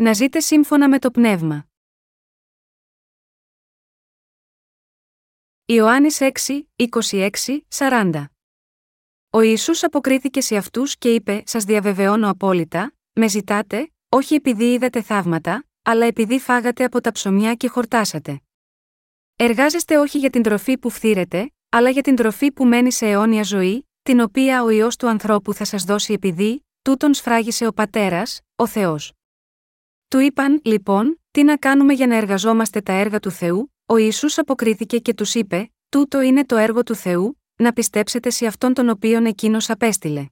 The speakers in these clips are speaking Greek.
να ζείτε σύμφωνα με το πνεύμα. Ιωάννης 6, 26, 40 Ο Ιησούς αποκρίθηκε σε αυτούς και είπε «Σας διαβεβαιώνω απόλυτα, με ζητάτε, όχι επειδή είδατε θαύματα, αλλά επειδή φάγατε από τα ψωμιά και χορτάσατε. Εργάζεστε όχι για την τροφή που φθήρετε, αλλά για την τροφή που μένει σε αιώνια ζωή, την οποία ο Υιός του ανθρώπου θα σας δώσει επειδή, τούτον σφράγισε ο Πατέρας, ο Θεός. Του είπαν, λοιπόν, τι να κάνουμε για να εργαζόμαστε τα έργα του Θεού, ο Ιησούς αποκρίθηκε και τους είπε, τούτο είναι το έργο του Θεού, να πιστέψετε σε αυτόν τον οποίον εκείνος απέστειλε.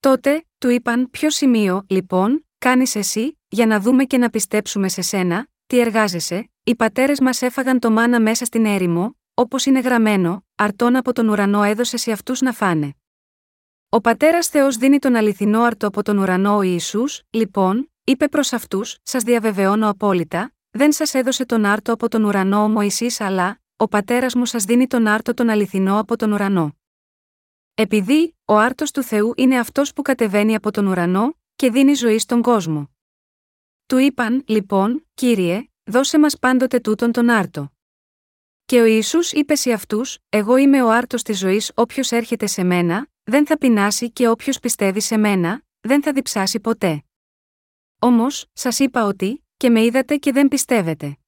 Τότε, του είπαν, ποιο σημείο, λοιπόν, κάνεις εσύ, για να δούμε και να πιστέψουμε σε σένα, τι εργάζεσαι, οι πατέρες μας έφαγαν το μάνα μέσα στην έρημο, όπως είναι γραμμένο, αρτών από τον ουρανό έδωσε σε αυτούς να φάνε. Ο πατέρας Θεός δίνει τον αληθινό αρτό από τον ουρανό ο Ισού, λοιπόν, είπε προς αυτούς: Σας διαβεβαιώνω απόλυτα, δεν σας έδωσε τον άρτο από τον ουρανό ο Μωυσής, αλλά, ο πατέρας μου σας δίνει τον άρτο τον αληθινό από τον ουρανό. Επειδή, ο άρτος του Θεού είναι αυτός που κατεβαίνει από τον ουρανό, και δίνει ζωή στον κόσμο. Του είπαν, λοιπόν, κύριε, δώσε μας πάντοτε τούτον τον άρτο. Και ο Ιησούς είπε σε αυτούς: Εγώ είμαι ο άρτος της ζωής, όποιος έρχεται σε μένα, δεν θα πεινάσει και όποιος πιστεύει σε μένα, δεν θα διψάσει ποτέ. Όμως, σας είπα ότι, και με είδατε και δεν πιστεύετε.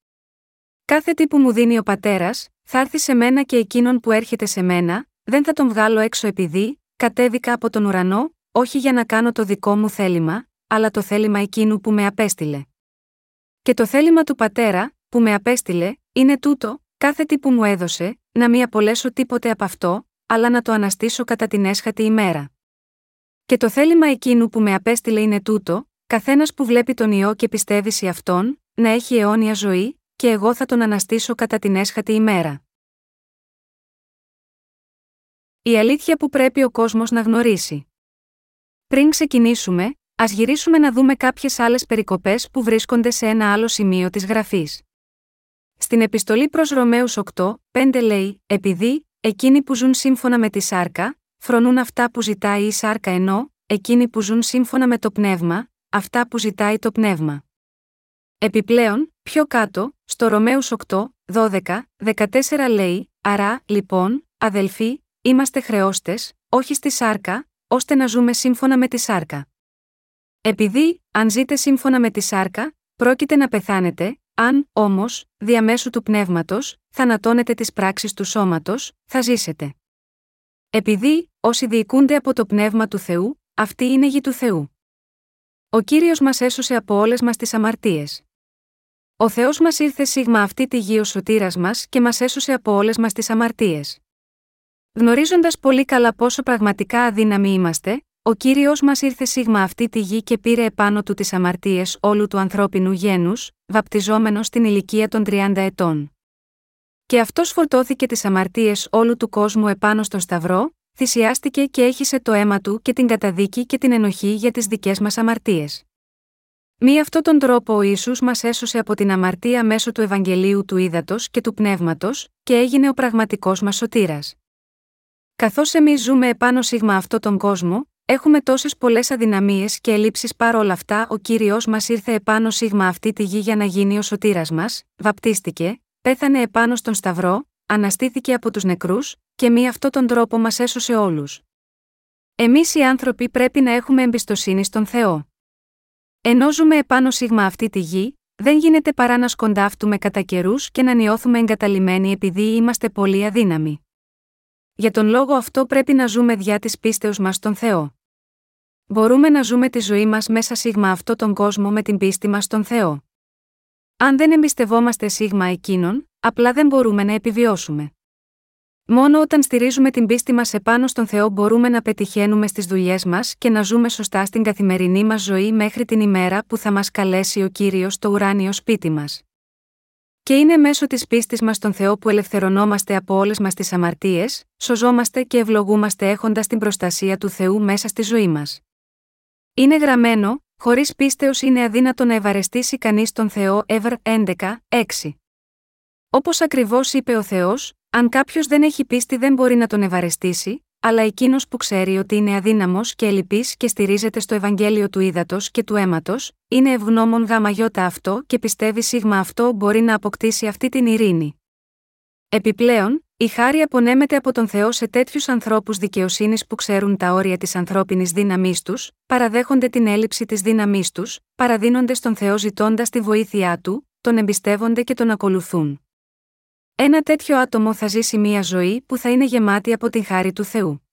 Κάθε τι που μου δίνει ο πατέρας, θα έρθει σε μένα και εκείνον που έρχεται σε μένα, δεν θα τον βγάλω έξω επειδή, κατέβηκα από τον ουρανό, όχι για να κάνω το δικό μου θέλημα, αλλά το θέλημα εκείνου που με απέστειλε. Και το θέλημα του πατέρα, που με απέστειλε, είναι τούτο, κάθε τι που μου έδωσε, να μην απολέσω τίποτε από αυτό, αλλά να το αναστήσω κατά την έσχατη ημέρα. Και το θέλημα εκείνου που με απέστειλε είναι τούτο, καθένας που βλέπει τον ιό και πιστεύει σε αυτόν, να έχει αιώνια ζωή, και εγώ θα τον αναστήσω κατά την έσχατη ημέρα. Η αλήθεια που πρέπει ο κόσμος να γνωρίσει. Πριν ξεκινήσουμε, ας γυρίσουμε να δούμε κάποιες άλλες περικοπές που βρίσκονται σε ένα άλλο σημείο της γραφής. Στην επιστολή προς Ρωμαίους 8, 5 λέει: Επειδή, εκείνοι που ζουν σύμφωνα με τη σάρκα, φρονούν αυτά που ζητάει η σάρκα ενώ, εκείνοι που ζουν σύμφωνα με το πνεύμα, αυτά που ζητάει το πνεύμα. Επιπλέον, πιο κάτω, στο Ρωμαίους 8, 12, 14 λέει «Άρα, λοιπόν, αδελφοί, είμαστε χρεώστες, όχι στη σάρκα, ώστε να ζούμε σύμφωνα με τη σάρκα. Επειδή, αν ζείτε σύμφωνα με τη σάρκα, πρόκειται να πεθάνετε, αν, όμως, διαμέσου του πνεύματος, θανατώνετε τις πράξεις του σώματος, θα ζήσετε. Επειδή, όσοι διοικούνται από το πνεύμα του Θεού, αυτή είναι γη του Θεού. Ο κύριος μας έσωσε από όλες μας τις αμαρτίες. Ο Θεός μας ήρθε σίγμα αυτή τη γη ο σωτήρας μας και μας έσωσε από όλες μας τις αμαρτίες. Γνωρίζοντας πολύ καλά πόσο πραγματικά αδύναμοι είμαστε, ο κύριος μας ήρθε σίγμα αυτή τη γη και πήρε επάνω του τις αμαρτίες όλου του ανθρώπινου γένους, βαπτιζόμενος στην ηλικία των 30 ετών. Και αυτός φορτώθηκε τις αμαρτίες όλου του κόσμου επάνω στον Σταυρό, θυσιάστηκε και έχισε το αίμα του και την καταδίκη και την ενοχή για τις δικές μας αμαρτίες. Μη αυτόν τον τρόπο ο Ιησούς μας έσωσε από την αμαρτία μέσω του Ευαγγελίου του Ήδατος και του Πνεύματος, και έγινε ο πραγματικός μας σωτήρας. Καθώς εμείς ζούμε επάνω σίγμα αυτόν τον κόσμο, έχουμε τόσες πολλές αδυναμίες και ελλείψεις παρόλα αυτά, ο κύριος μας ήρθε επάνω σίγμα αυτή τη γη για να γίνει ο σωτήρας μας, βαπτίστηκε, πέθανε επάνω στον Σταυρό, αναστήθηκε από τους νεκρούς, και μη αυτόν τον τρόπο μας έσωσε όλους. Εμείς οι άνθρωποι πρέπει να έχουμε εμπιστοσύνη στον Θεό. Ενώ ζούμε επάνω σίγμα αυτή τη γη, δεν γίνεται παρά να σκοντάφτουμε κατά καιρούς και να νιώθουμε εγκαταλειμμένοι επειδή είμαστε πολύ αδύναμοι. Για τον λόγο αυτό πρέπει να ζούμε διά της πίστεως μας στον Θεό. Μπορούμε να ζούμε τη ζωή μας μέσα σίγμα αυτό τον κόσμο με την πίστη μας στον Θεό. Αν δεν εμπιστευόμαστε σίγμα εκείνον, απλά δεν μπορούμε να επιβιώσουμε. Μόνο όταν στηρίζουμε την πίστη μας επάνω στον Θεό μπορούμε να πετυχαίνουμε στις δουλειές μας και να ζούμε σωστά στην καθημερινή μας ζωή μέχρι την ημέρα που θα μας καλέσει ο κύριος στο ουράνιο σπίτι μας. Και είναι μέσω της πίστης μας στον Θεό που ελευθερωνόμαστε από όλες μας τις αμαρτίες, σωζόμαστε και ευλογούμαστε έχοντας την προστασία του Θεού μέσα στη ζωή μας. Είναι γραμμένο, χωρίς πίστεως είναι αδύνατο να ευαρεστήσει κανείς τον Θεό Εύρ 11, 6. Όπως ακριβώς είπε ο Θεός, αν κάποιος δεν έχει πίστη δεν μπορεί να τον ευαρεστήσει, αλλά εκείνος που ξέρει ότι είναι αδύναμος και ελλειπή και στηρίζεται στο Ευαγγέλιο του ύδατο και του αίματος, είναι ευγνώμων γαμαγιώτα αυτό και πιστεύει σίγμα αυτό μπορεί να αποκτήσει αυτή την ειρήνη. Επιπλέον, η χάρη απονέμεται από τον Θεό σε τέτοιους ανθρώπους δικαιοσύνης που ξέρουν τα όρια της ανθρώπινης δύναμής τους, παραδέχονται την έλλειψη της δύναμής τους, παραδίνονται στον Θεό ζητώντας τη βοήθειά του, τον εμπιστεύονται και τον ακολουθούν. Ένα τέτοιο άτομο θα ζήσει μια ζωή που θα είναι γεμάτη από την χάρη του Θεού.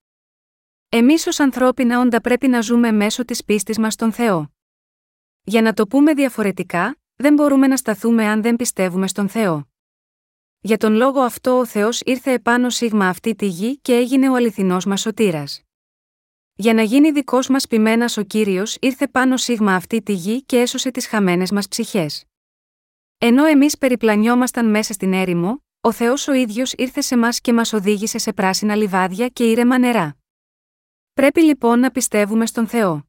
Εμείς ως ανθρώπινα όντα πρέπει να ζούμε μέσω της πίστης μας στον Θεό. Για να το πούμε διαφορετικά, δεν μπορούμε να σταθούμε αν δεν πιστεύουμε στον Θεό. Για τον λόγο αυτό ο Θεός ήρθε επάνω σίγμα αυτή τη γη και έγινε ο αληθινός μας σωτήρας. Για να γίνει δικός μας πειμένα ο κύριος ήρθε πάνω σίγμα αυτή τη γη και έσωσε τις χαμένες μας ψυχές. Ενώ εμείς περιπλανιόμασταν μέσα στην έρημο, ο Θεός ο ίδιος ήρθε σε μας και μας οδήγησε σε πράσινα λιβάδια και ήρεμα νερά. Πρέπει λοιπόν να πιστεύουμε στον Θεό.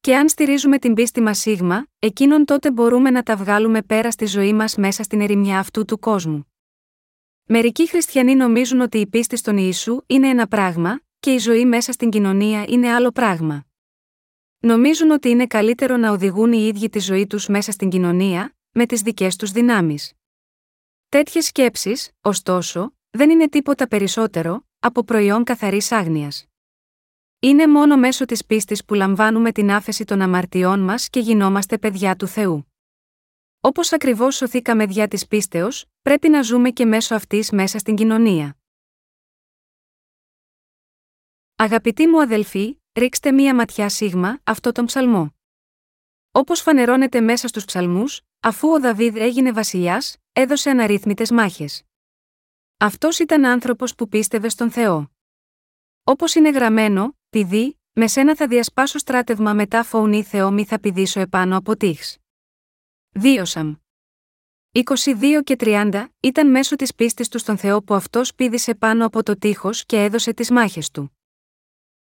Και αν στηρίζουμε την πίστη μας σίγμα, εκείνον τότε μπορούμε να τα βγάλουμε πέρα στη ζωή μας μέσα στην ερημιά αυτού του κόσμου. Μερικοί χριστιανοί νομίζουν ότι η πίστη στον Ιησού είναι ένα πράγμα, και η ζωή μέσα στην κοινωνία είναι άλλο πράγμα. Νομίζουν ότι είναι καλύτερο να οδηγούν οι ίδιοι τη ζωή τους μέσα στην κοινωνία, με τις δικές τους δυνάμεις. Τέτοιες σκέψεις, ωστόσο, δεν είναι τίποτα περισσότερο από προϊόν καθαρής άγνοιας. Είναι μόνο μέσω της πίστης που λαμβάνουμε την άφεση των αμαρτιών μας και γινόμαστε παιδιά του Θεού. Όπως ακριβώς σωθήκαμε διά της πίστεως, πρέπει να ζούμε και μέσω αυτής μέσα στην κοινωνία. Αγαπητοί μου αδελφοί, ρίξτε μία ματιά σίγμα αυτό τον ψαλμό. Όπως φανερώνεται μέσα στους ψαλμούς, αφού ο Δαβίδ έγινε βασιλιάς, έδωσε αναρρύθμιτες μάχες. Αυτός ήταν άνθρωπος που πίστευε στον Θεό. Όπως είναι γραμμένο, πηδή, με σένα θα διασπάσω στράτευμα μετά φωνή Θεό μη θα πηδήσω επάνω από τείχς. Δίωσαμ. 22 και 30 ήταν μέσω της πίστης του στον Θεό που αυτός πήδησε πάνω από το τείχος και έδωσε τις μάχες του.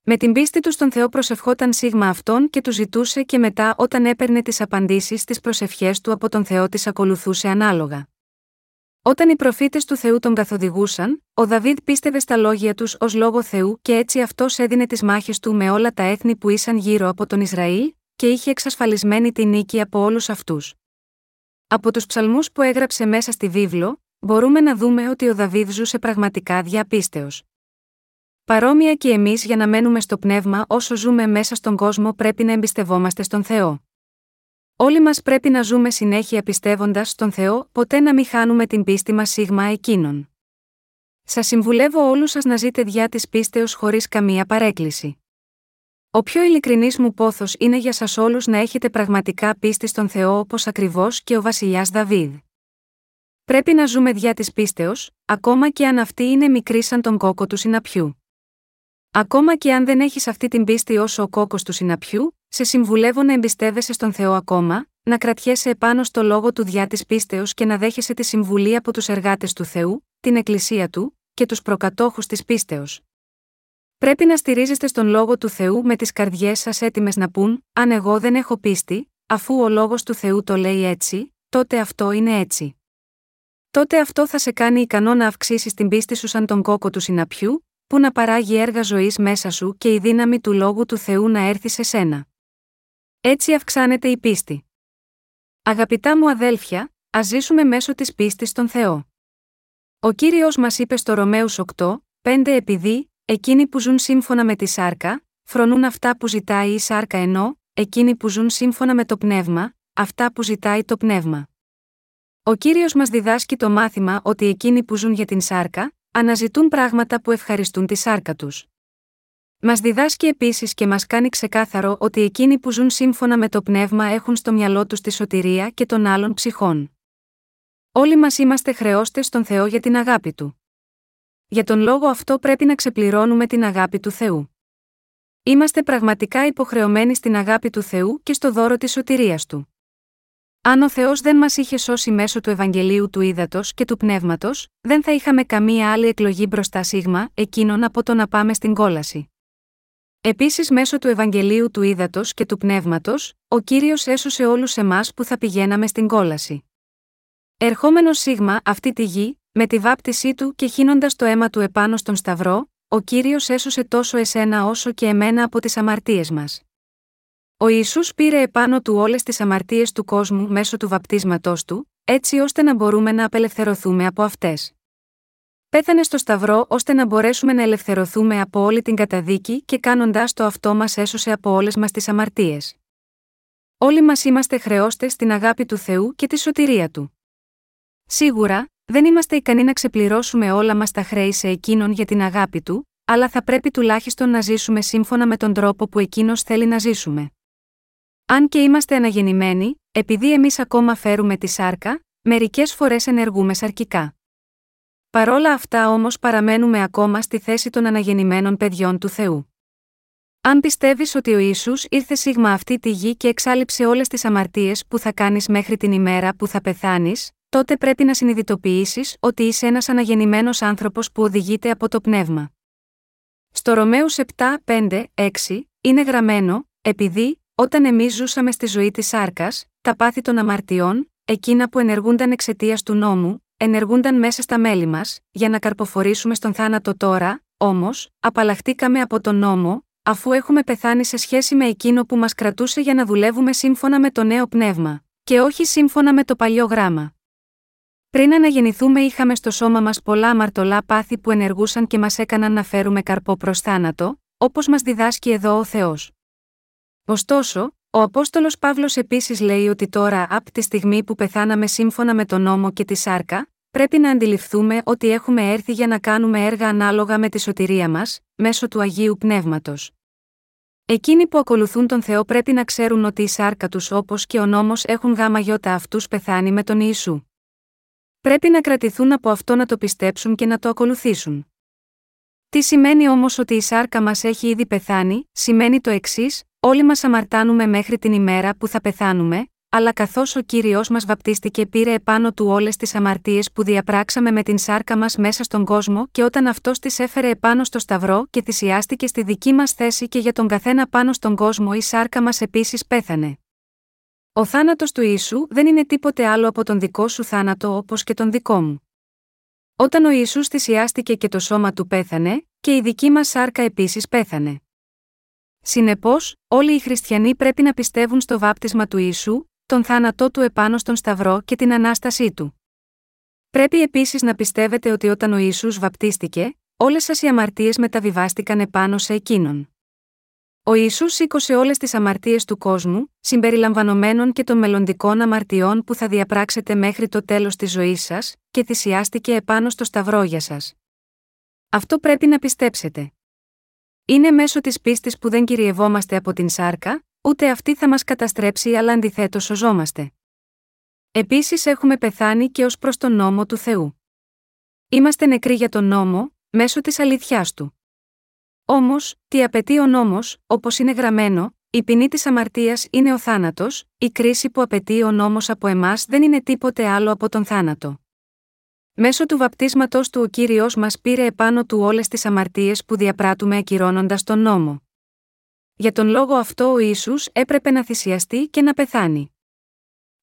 Με την πίστη του στον Θεό προσευχόταν σίγμα αυτόν και του ζητούσε και μετά όταν έπαιρνε τις απαντήσεις στι προσευχές του από τον Θεό τις ακολουθούσε ανάλογα. Όταν οι προφήτες του Θεού τον καθοδηγούσαν, ο Δαβίδ πίστευε στα λόγια τους ως λόγο Θεού και έτσι αυτός έδινε τις μάχες του με όλα τα έθνη που ήσαν γύρω από τον Ισραήλ, και είχε εξασφαλισμένη τη νίκη από όλους αυτούς. Από τους ψαλμούς που έγραψε μέσα στη βίβλο, μπορούμε να δούμε ότι ο Δαβίδ ζούσε πραγματικά διαπίστεως. Παρόμοια και εμείς για να μένουμε στο πνεύμα όσο ζούμε μέσα στον κόσμο πρέπει να εμπιστευόμαστε στον Θεό. Όλοι μας πρέπει να ζούμε συνέχεια πιστεύοντας στον Θεό, ποτέ να μην χάνουμε την πίστη μας σίγμα εκείνον. Σας συμβουλεύω όλους σας να ζείτε διά της πίστεως χωρίς καμία παρέκκληση. Ο πιο ειλικρινής μου πόθος είναι για σας όλους να έχετε πραγματικά πίστη στον Θεό όπως ακριβώς και ο βασιλιάς Δαβίδ. Πρέπει να ζούμε διά της πίστεως, ακόμα και αν αυτή είναι μικρή σαν τον κόκο του συναπιού. Ακόμα και αν δεν έχεις αυτή την πίστη όσο ο κόκο του συναπιού, σε συμβουλεύω να εμπιστεύεσαι στον Θεό ακόμα, να κρατιέσαι επάνω στο λόγο του διά της πίστεως και να δέχεσαι τη συμβουλή από τους εργάτες του Θεού, την Εκκλησία του, και τους προκατόχους της πίστεως. Πρέπει να στηρίζεστε στον λόγο του Θεού με τις καρδιές σας έτοιμες να πούν: Αν εγώ δεν έχω πίστη, αφού ο λόγος του Θεού το λέει έτσι, τότε αυτό είναι έτσι. Τότε αυτό θα σε κάνει ικανό να αυξήσεις την πίστη σου σαν τον κόκο του συναπιού, που να παράγει έργα ζωής μέσα σου και η δύναμη του λόγου του Θεού να έρθει σε σένα. Έτσι αυξάνεται η πίστη. Αγαπητά μου αδέλφια, ας ζήσουμε μέσω της πίστης στον Θεό. Ο κύριος μας είπε στο Ρωμαίους 8, 5 επειδή, Εκείνοι που ζουν σύμφωνα με τη σάρκα, φρονούν αυτά που ζητάει η σάρκα ενώ, εκείνοι που ζουν σύμφωνα με το πνεύμα, αυτά που ζητάει το πνεύμα. Ο κύριος μας διδάσκει το μάθημα ότι εκείνοι που ζουν για την σάρκα, αναζητούν πράγματα που ευχαριστούν τη σάρκα τους. Μας διδάσκει επίσης και μας κάνει ξεκάθαρο ότι εκείνοι που ζουν σύμφωνα με το πνεύμα έχουν στο μυαλό τους τη σωτηρία και των άλλων ψυχών. Όλοι μας είμαστε χρεώστες στον Θεό για την αγάπη του. Για τον λόγο αυτό πρέπει να ξεπληρώνουμε την αγάπη του Θεού. Είμαστε πραγματικά υποχρεωμένοι στην αγάπη του Θεού και στο δώρο της σωτηρίας του. Αν ο Θεός δεν μας είχε σώσει μέσω του Ευαγγελίου του Ήδατος και του Πνεύματος, δεν θα είχαμε καμία άλλη εκλογή μπροστά σίγμα, εκείνον από το να πάμε στην κόλαση. Επίσης, μέσω του Ευαγγελίου του Ήδατος και του Πνεύματος, ο κύριος έσωσε όλους εμάς που θα πηγαίναμε στην κόλαση. Ερχόμενος σίγμα αυτή τη γη, με τη βάπτισή του και χύνοντας το αίμα του επάνω στον Σταυρό, ο Κύριος έσωσε τόσο εσένα όσο και εμένα από τις αμαρτίες μας. Ο Ιησούς πήρε επάνω του όλες τις αμαρτίες του κόσμου μέσω του βαπτίσματός του, έτσι ώστε να μπορούμε να απελευθερωθούμε από αυτές. Πέθανε στο Σταυρό ώστε να μπορέσουμε να ελευθερωθούμε από όλη την καταδίκη και κάνοντάς το αυτό μας έσωσε από όλες μας τις αμαρτίες. Όλοι μας είμαστε χρεώστες στην αγάπη του Θεού και τη σωτηρία του. Σίγουρα, δεν είμαστε ικανοί να ξεπληρώσουμε όλα μας τα χρέη σε εκείνον για την αγάπη του, αλλά θα πρέπει τουλάχιστον να ζήσουμε σύμφωνα με τον τρόπο που εκείνος θέλει να ζήσουμε. Αν και είμαστε αναγεννημένοι, επειδή εμείς ακόμα φέρουμε τη σάρκα, μερικές φορές ενεργούμε σαρκικά. Παρόλα αυτά όμως παραμένουμε ακόμα στη θέση των αναγεννημένων παιδιών του Θεού. Αν πιστεύεις ότι ο ίσου ήρθε σίγμα αυτή τη γη και εξάλληψε όλες τις αμαρτίες που θα κάνεις μέχρι την ημέρα που θα πεθάνεις, τότε πρέπει να συνειδητοποιήσεις ότι είσαι ένας αναγεννημένος άνθρωπος που οδηγείται από το πνεύμα. Στο Ρωμαίους 7, 5, 6, είναι γραμμένο, επειδή, όταν εμείς ζούσαμε στη ζωή της σάρκας, τα πάθη των αμαρτιών, εκείνα που ενεργούνταν εξαιτίας του νόμου, ενεργούνταν μέσα στα μέλη μας, για να καρποφορήσουμε στον θάνατο τώρα, όμως, απαλλαχτήκαμε από τον νόμο, αφού έχουμε πεθάνει σε σχέση με εκείνο που μας κρατούσε για να δουλεύουμε σύμφωνα με το νέο πνεύμα, και όχι σύμφωνα με το παλιό γράμμα. Πριν αναγεννηθούμε, είχαμε στο σώμα μας πολλά αμαρτωλά πάθη που ενεργούσαν και μας έκαναν να φέρουμε καρπό προς θάνατο, όπως μας διδάσκει εδώ ο Θεός. Ωστόσο, ο Απόστολος Παύλος επίσης λέει ότι τώρα, από τη στιγμή που πεθάναμε σύμφωνα με τον νόμο και τη σάρκα, πρέπει να αντιληφθούμε ότι έχουμε έρθει για να κάνουμε έργα ανάλογα με τη σωτηρία μας, μέσω του Αγίου Πνεύματος. Εκείνοι που ακολουθούν τον Θεό πρέπει να ξέρουν ότι η σάρκα τους όπως και ο νόμος έχουν γάμα γιώτα αυτούς πεθάνει με τον Ιησού. Πρέπει να κρατηθούν από αυτό να το πιστέψουν και να το ακολουθήσουν. Τι σημαίνει όμως ότι η σάρκα μας έχει ήδη πεθάνει, σημαίνει το εξής: Όλοι μας αμαρτάνουμε μέχρι την ημέρα που θα πεθάνουμε, αλλά καθώς ο κύριος μας βαπτίστηκε πήρε επάνω του όλες τις αμαρτίες που διαπράξαμε με την σάρκα μας μέσα στον κόσμο και όταν αυτός τις έφερε επάνω στο σταυρό και θυσιάστηκε στη δική μας θέση και για τον καθένα πάνω στον κόσμο η σάρκα μας επίσης πέθανε. Ο θάνατος του ίσου δεν είναι τίποτε άλλο από τον δικό σου θάνατο όπως και τον δικό μου. Όταν ο Ιησούς θυσιάστηκε και το σώμα του πέθανε, και η δική μας σάρκα επίσης πέθανε. Συνεπώς, όλοι οι χριστιανοί πρέπει να πιστεύουν στο βάπτισμα του Ιησού, τον θάνατό του επάνω στον Σταυρό και την ανάστασή του. Πρέπει επίσης να πιστεύετε ότι όταν ο Ιησούς βαπτίστηκε, όλες σας οι αμαρτίες μεταβιβάστηκαν επάνω σε εκείνον. Ο Ιησούς σήκωσε όλες τις αμαρτίες του κόσμου, συμπεριλαμβανομένων και των μελλοντικών αμαρτιών που θα διαπράξετε μέχρι το τέλος της ζωής σας, και θυσιάστηκε επάνω στο Σταυρό για σας. Αυτό πρέπει να πιστέψετε. Είναι μέσω της πίστης που δεν κυριευόμαστε από την σάρκα, ούτε αυτή θα μας καταστρέψει αλλά αντιθέτως σωζόμαστε. Επίσης έχουμε πεθάνει και ως προς τον νόμο του Θεού. Είμαστε νεκροί για τον νόμο, μέσω της αλήθεια του. Όμως, τι απαιτεί ο νόμος, όπως είναι γραμμένο, η ποινή της αμαρτίας είναι ο θάνατος, η κρίση που απαιτεί ο νόμος από εμάς δεν είναι τίποτε άλλο από τον θάνατο. Μέσω του βαπτίσματος του ο κύριος μας πήρε επάνω του όλες τις αμαρτίες που διαπράττουμε ακυρώνοντα τον νόμο. Για τον λόγο αυτό ο ίσου έπρεπε να θυσιαστεί και να πεθάνει.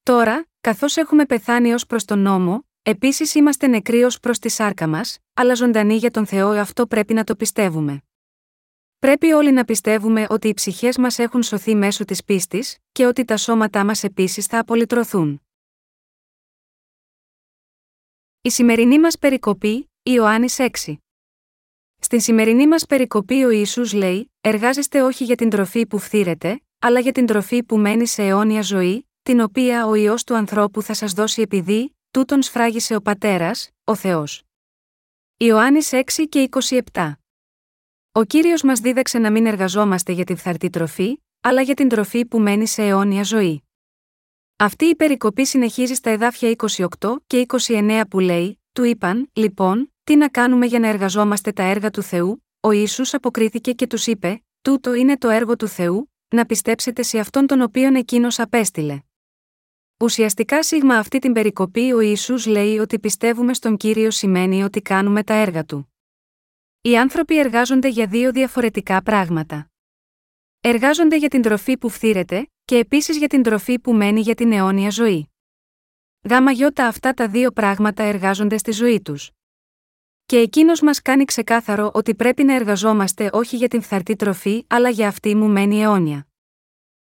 Τώρα, καθώς έχουμε πεθάνει ως προς τον νόμο, επίσης είμαστε νεκροί ως προς τη σάρκα μας, αλλά ζωντανοί για τον Θεό αυτό πρέπει να το πιστεύουμε. Πρέπει όλοι να πιστεύουμε ότι οι ψυχές μας έχουν σωθεί μέσω της πίστης, και ότι τα σώματά μας επίσης θα απολυτρωθούν. Η σημερινή μας περικοπή, Ιωάννης 6. Στην σημερινή μας περικοπή ο Ιησούς λέει: Εργάζεστε όχι για την τροφή που φθήρεται, αλλά για την τροφή που μένει σε αιώνια ζωή, την οποία ο ιό του ανθρώπου θα σας δώσει επειδή, τούτον σφράγισε ο πατέρας, ο Θεός. Ιωάννης 6 και 27. Ο κύριος μας δίδαξε να μην εργαζόμαστε για την φθαρτή τροφή, αλλά για την τροφή που μένει σε αιώνια ζωή. Αυτή η περικοπή συνεχίζει στα εδάφια 28 και 29 που λέει: Του είπαν, λοιπόν, τι να κάνουμε για να εργαζόμαστε τα έργα του Θεού, ο Ιησούς αποκρίθηκε και τους είπε: Τούτο είναι το έργο του Θεού, να πιστέψετε σε αυτόν τον οποίον εκείνος απέστειλε. Ουσιαστικά σίγμα αυτή την περικοπή ο Ιησούς λέει ότι πιστεύουμε στον Κύριο σημαίνει ότι κάνουμε τα έργα του. Οι άνθρωποι εργάζονται για δύο διαφορετικά πράγματα. Εργάζονται για την τροφή που φθήρεται, και επίσης για την τροφή που μένει για την αιώνια ζωή. Γάμα γιώτα αυτά τα δύο πράγματα εργάζονται στη ζωή τους. Και εκείνος μας κάνει ξεκάθαρο ότι πρέπει να εργαζόμαστε όχι για την φθαρτή τροφή, αλλά για αυτή μου μένει αιώνια.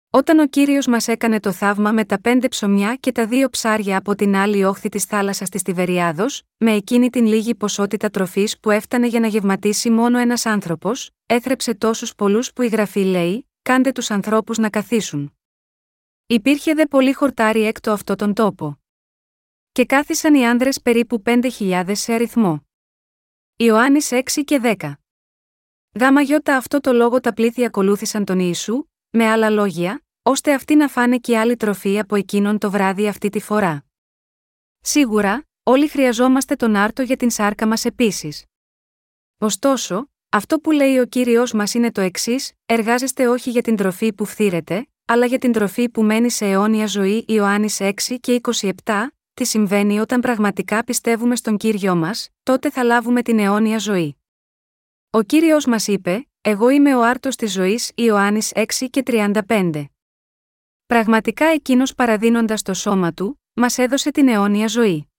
Όταν ο κύριος μας έκανε το θαύμα με τα πέντε ψωμιά και τα δύο ψάρια από την άλλη όχθη της θάλασσας της Τιβεριάδος, με εκείνη την λίγη ποσότητα τροφής που έφτανε για να γευματίσει μόνο ένας άνθρωπος, έθρεψε τόσους πολλούς που η γραφή λέει: Κάντε τους ανθρώπους να καθίσουν. Υπήρχε δε πολύ χορτάρι έκτο αυτό τον τόπο. Και κάθισαν οι άνδρες περίπου πέντε χιλιάδες σε αριθμό. Ιωάννης 6 και 10. Γάμα γιώτα αυτό το λόγο τα πλήθη ακολούθησαν τον Ιησού, με άλλα λόγια, ώστε αυτοί να φάνε και άλλη τροφή από εκείνον το βράδυ αυτή τη φορά. Σίγουρα, όλοι χρειαζόμαστε τον άρτο για την σάρκα μας επίσης. Ωστόσο, αυτό που λέει ο κύριος μας είναι το εξής: Εργάζεστε όχι για την τροφή που φθήρεται, αλλά για την τροφή που μένει σε αιώνια ζωή. Ιωάννης 6 και 27, τι συμβαίνει όταν πραγματικά πιστεύουμε στον κύριο μας, τότε θα λάβουμε την αιώνια ζωή. Ο κύριος μας είπε: Εγώ είμαι ο άρτος της ζωής. Ιωάννης 6 και 35. Πραγματικά εκείνος παραδίνοντας το σώμα του, μας έδωσε την αιώνια ζωή.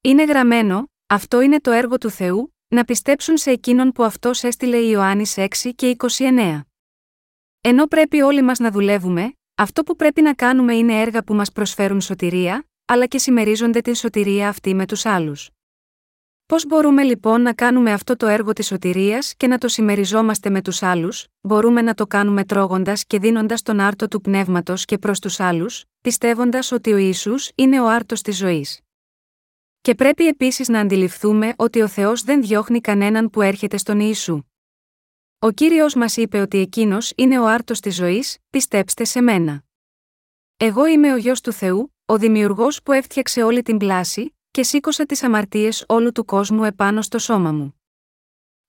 Είναι γραμμένο, αυτό είναι το έργο του Θεού, να πιστέψουν σε εκείνον που αυτός έστειλε Ιωάννης 6 και 29. Ενώ πρέπει όλοι μας να δουλεύουμε, αυτό που πρέπει να κάνουμε είναι έργα που μας προσφέρουν σωτηρία, αλλά και συμμερίζονται την σωτηρία αυτή με τους άλλους. Πώς μπορούμε λοιπόν να κάνουμε αυτό το έργο της σωτηρίας και να το συμμεριζόμαστε με τους άλλους, μπορούμε να το κάνουμε τρώγοντας και δίνοντας τον άρτο του πνεύματος και προς τους άλλους, πιστεύοντας ότι ο ίσου είναι ο άρτος της ζωής. Και πρέπει επίσης να αντιληφθούμε ότι ο Θεός δεν διώχνει κανέναν που έρχεται στον Ιησού. Ο κύριος μας είπε ότι εκείνος είναι ο άρτος της ζωής, πιστέψτε σε μένα. Εγώ είμαι ο γιο του Θεού, ο δημιουργός που έφτιαξε όλη την πλάση, και σήκωσε τις αμαρτίες όλου του κόσμου επάνω στο σώμα μου.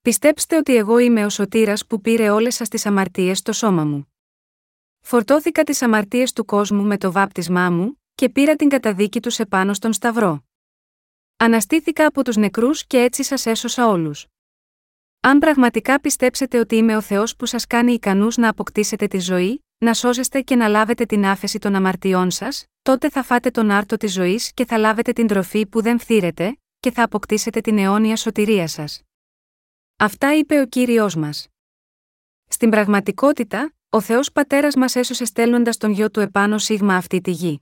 Πιστέψτε ότι εγώ είμαι ο σωτήρας που πήρε όλες σας τις αμαρτίες στο σώμα μου. Φορτώθηκα τις αμαρτίες του κόσμου με το βάπτισμά μου, και πήρα την καταδίκη τους επάνω στον Σταυρό. Αναστήθηκα από τους νεκρούς και έτσι σας έσωσα όλους. Αν πραγματικά πιστέψετε ότι είμαι ο Θεός που σας κάνει ικανούς να αποκτήσετε τη ζωή, να σώζεστε και να λάβετε την άφεση των αμαρτιών σας, τότε θα φάτε τον άρτο της ζωής και θα λάβετε την τροφή που δεν φθήρετε, και θα αποκτήσετε την αιώνια σωτηρία σας. Αυτά είπε ο κύριος μας. Στην πραγματικότητα, ο Θεός Πατέρας μας έσωσε στέλνοντας τον γιο του επάνω σίγμα αυτή τη γη.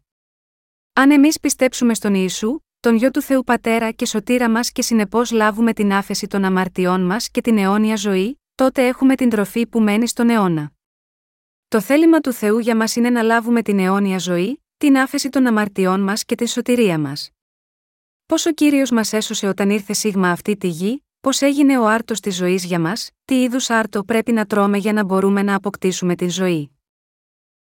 Αν εμείς πιστέψουμε στον Ιησού, τον γιο του Θεού Πατέρα και σωτήρα μας και συνεπώς λάβουμε την άφεση των αμαρτιών μας και την αιώνια ζωή, τότε έχουμε την τροφή που μένει στον αιώνα. Το θέλημα του Θεού για μας είναι να λάβουμε την αιώνια ζωή, την άφεση των αμαρτιών μας και την σωτηρία μας. Πώς ο κύριος μας έσωσε όταν ήρθε σίγμα αυτή τη γη, πώς έγινε ο άρτος της ζωής για μας, τι είδους άρτο πρέπει να τρώμε για να μπορούμε να αποκτήσουμε την ζωή.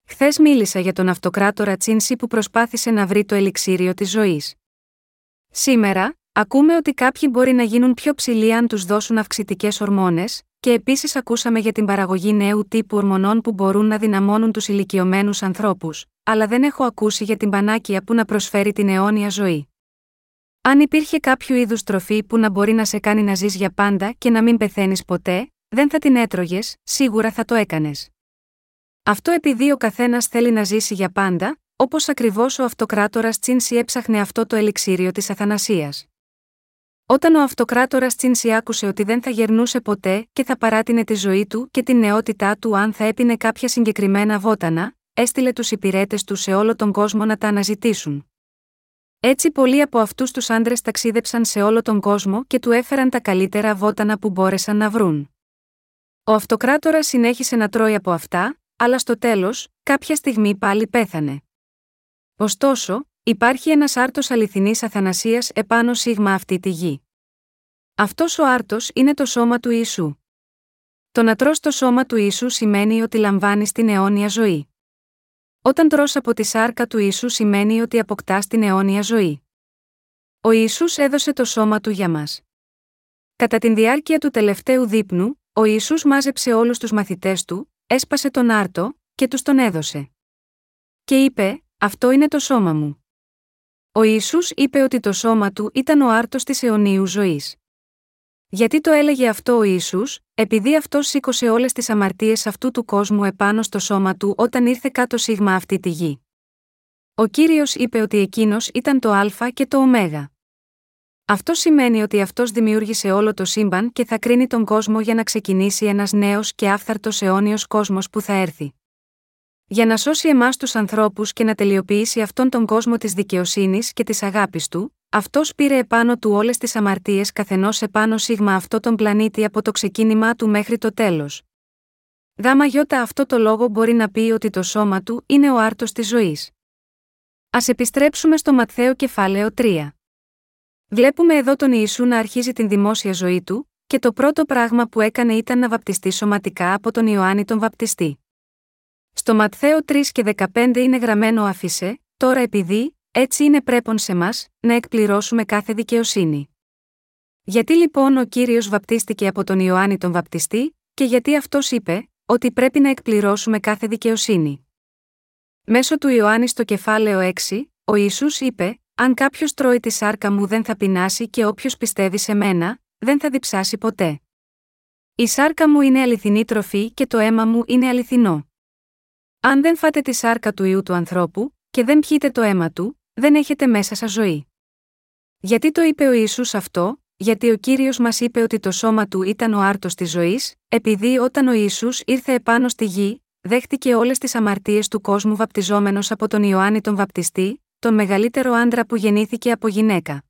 Χθες μίλησα για τον αυτοκράτορα Τσίνσι που προσπάθησε να βρει το ελιξίριο της ζωής. Σήμερα, ακούμε ότι κάποιοι μπορεί να γίνουν πιο ψηλοί αν τους δώσουν αυξητικές ορμόνες, και επίσης ακούσαμε για την παραγωγή νέου τύπου ορμονών που μπορούν να δυναμώνουν τους ηλικιωμένους ανθρώπους, αλλά δεν έχω ακούσει για την πανάκια που να προσφέρει την αιώνια ζωή. Αν υπήρχε κάποιο είδους τροφή που να μπορεί να σε κάνει να ζεις για πάντα και να μην πεθαίνεις ποτέ, δεν θα την έτρωγες, σίγουρα θα το έκανες. Αυτό επειδή ο καθένας θέλει να ζήσει για πάντα, όπως ακριβώς ο αυτοκράτορας Τσίνσι έψαχνε αυτό το ελιξίριο της Αθανασίας. Όταν ο αυτοκράτορας Τσίνσι άκουσε ότι δεν θα γερνούσε ποτέ και θα παράτηνε τη ζωή του και την νεότητά του αν θα έπινε κάποια συγκεκριμένα βότανα, έστειλε τους υπηρέτες του σε όλο τον κόσμο να τα αναζητήσουν. Έτσι πολλοί από αυτούς τους άντρες ταξίδεψαν σε όλο τον κόσμο και του έφεραν τα καλύτερα βότανα που μπόρεσαν να βρουν. Ο αυτοκράτορας συνέχισε να τρώει από αυτά, αλλά στο τέλος, κάποια στιγμή πάλι πέθανε. Ωστόσο, υπάρχει ένας άρτος αληθινής αθανασίας επάνω σίγμα αυτή τη γη. Αυτός ο άρτος είναι το σώμα του Ιησού. Το να τρως το σώμα του Ιησού σημαίνει ότι λαμβάνεις την αιώνια ζωή. Όταν τρως από τη σάρκα του Ιησού σημαίνει ότι αποκτάς την αιώνια ζωή. Ο Ιησούς έδωσε το σώμα του για μας. Κατά την διάρκεια του τελευταίου δείπνου, ο Ιησούς μάζεψε όλους τους μαθητές του, έσπασε τον άρτο και τους τον έδωσε. Και είπε, αυτό είναι το σώμα μου. Ο Ιησούς είπε ότι το σώμα του ήταν ο άρτος της αιωνίου ζωής. Γιατί το έλεγε αυτό ο Ιησούς, επειδή αυτός σήκωσε όλες τις αμαρτίες αυτού του κόσμου επάνω στο σώμα του όταν ήρθε κάτω σίγμα αυτή τη γη. Ο κύριος είπε ότι εκείνος ήταν το Α και το Ω. Αυτό σημαίνει ότι αυτός δημιούργησε όλο το σύμπαν και θα κρίνει τον κόσμο για να ξεκινήσει ένας νέος και άφθαρτος αιώνιος κόσμος που θα έρθει. Για να σώσει εμάς τους ανθρώπους και να τελειοποιήσει αυτόν τον κόσμο της δικαιοσύνης και της αγάπης του, αυτός πήρε επάνω του όλες τις αμαρτίες καθενός επάνω σίγμα αυτό τον πλανήτη από το ξεκίνημά του μέχρι το τέλος. Γάμα γιώτα αυτό το λόγο μπορεί να πει ότι το σώμα του είναι ο άρτος της ζωής. Α επιστρέψουμε στο Ματθαίο κεφάλαιο 3. Βλέπουμε εδώ τον Ιησού να αρχίζει την δημόσια ζωή του, και το πρώτο πράγμα που έκανε ήταν να βαπτιστεί σωματικά από τον Ιωάννη τον Βαπτιστή. Στο Ματθαίο 3 και 15 είναι γραμμένο άφησε, τώρα επειδή, έτσι είναι πρέπον σε μας, να εκπληρώσουμε κάθε δικαιοσύνη. Γιατί λοιπόν ο Κύριος βαπτίστηκε από τον Ιωάννη τον Βαπτιστή, και γιατί αυτός είπε, ότι πρέπει να εκπληρώσουμε κάθε δικαιοσύνη. Μέσω του Ιωάννη στο κεφάλαιο 6, ο Ιησούς είπε, αν κάποιος τρώει τη σάρκα μου δεν θα πεινάσει και όποιος πιστεύει σε μένα, δεν θα διψάσει ποτέ. Η σάρκα μου είναι αληθινή τροφή και το αίμα μου είναι αληθινό. Αν δεν φάτε τη σάρκα του ιού του ανθρώπου, και δεν πιείτε το αίμα του, δεν έχετε μέσα σας ζωή. Γιατί το είπε ο Ιησούς αυτό, γιατί ο Κύριος μας είπε ότι το σώμα του ήταν ο άρτος της ζωής, επειδή όταν ο Ιησούς ήρθε επάνω στη γη, δέχτηκε όλες τις αμαρτίες του κόσμου βαπτιζόμενος από τον Ιωάννη τον Βαπτιστή, τον μεγαλύτερο άντρα που γεννήθηκε από γυναίκα.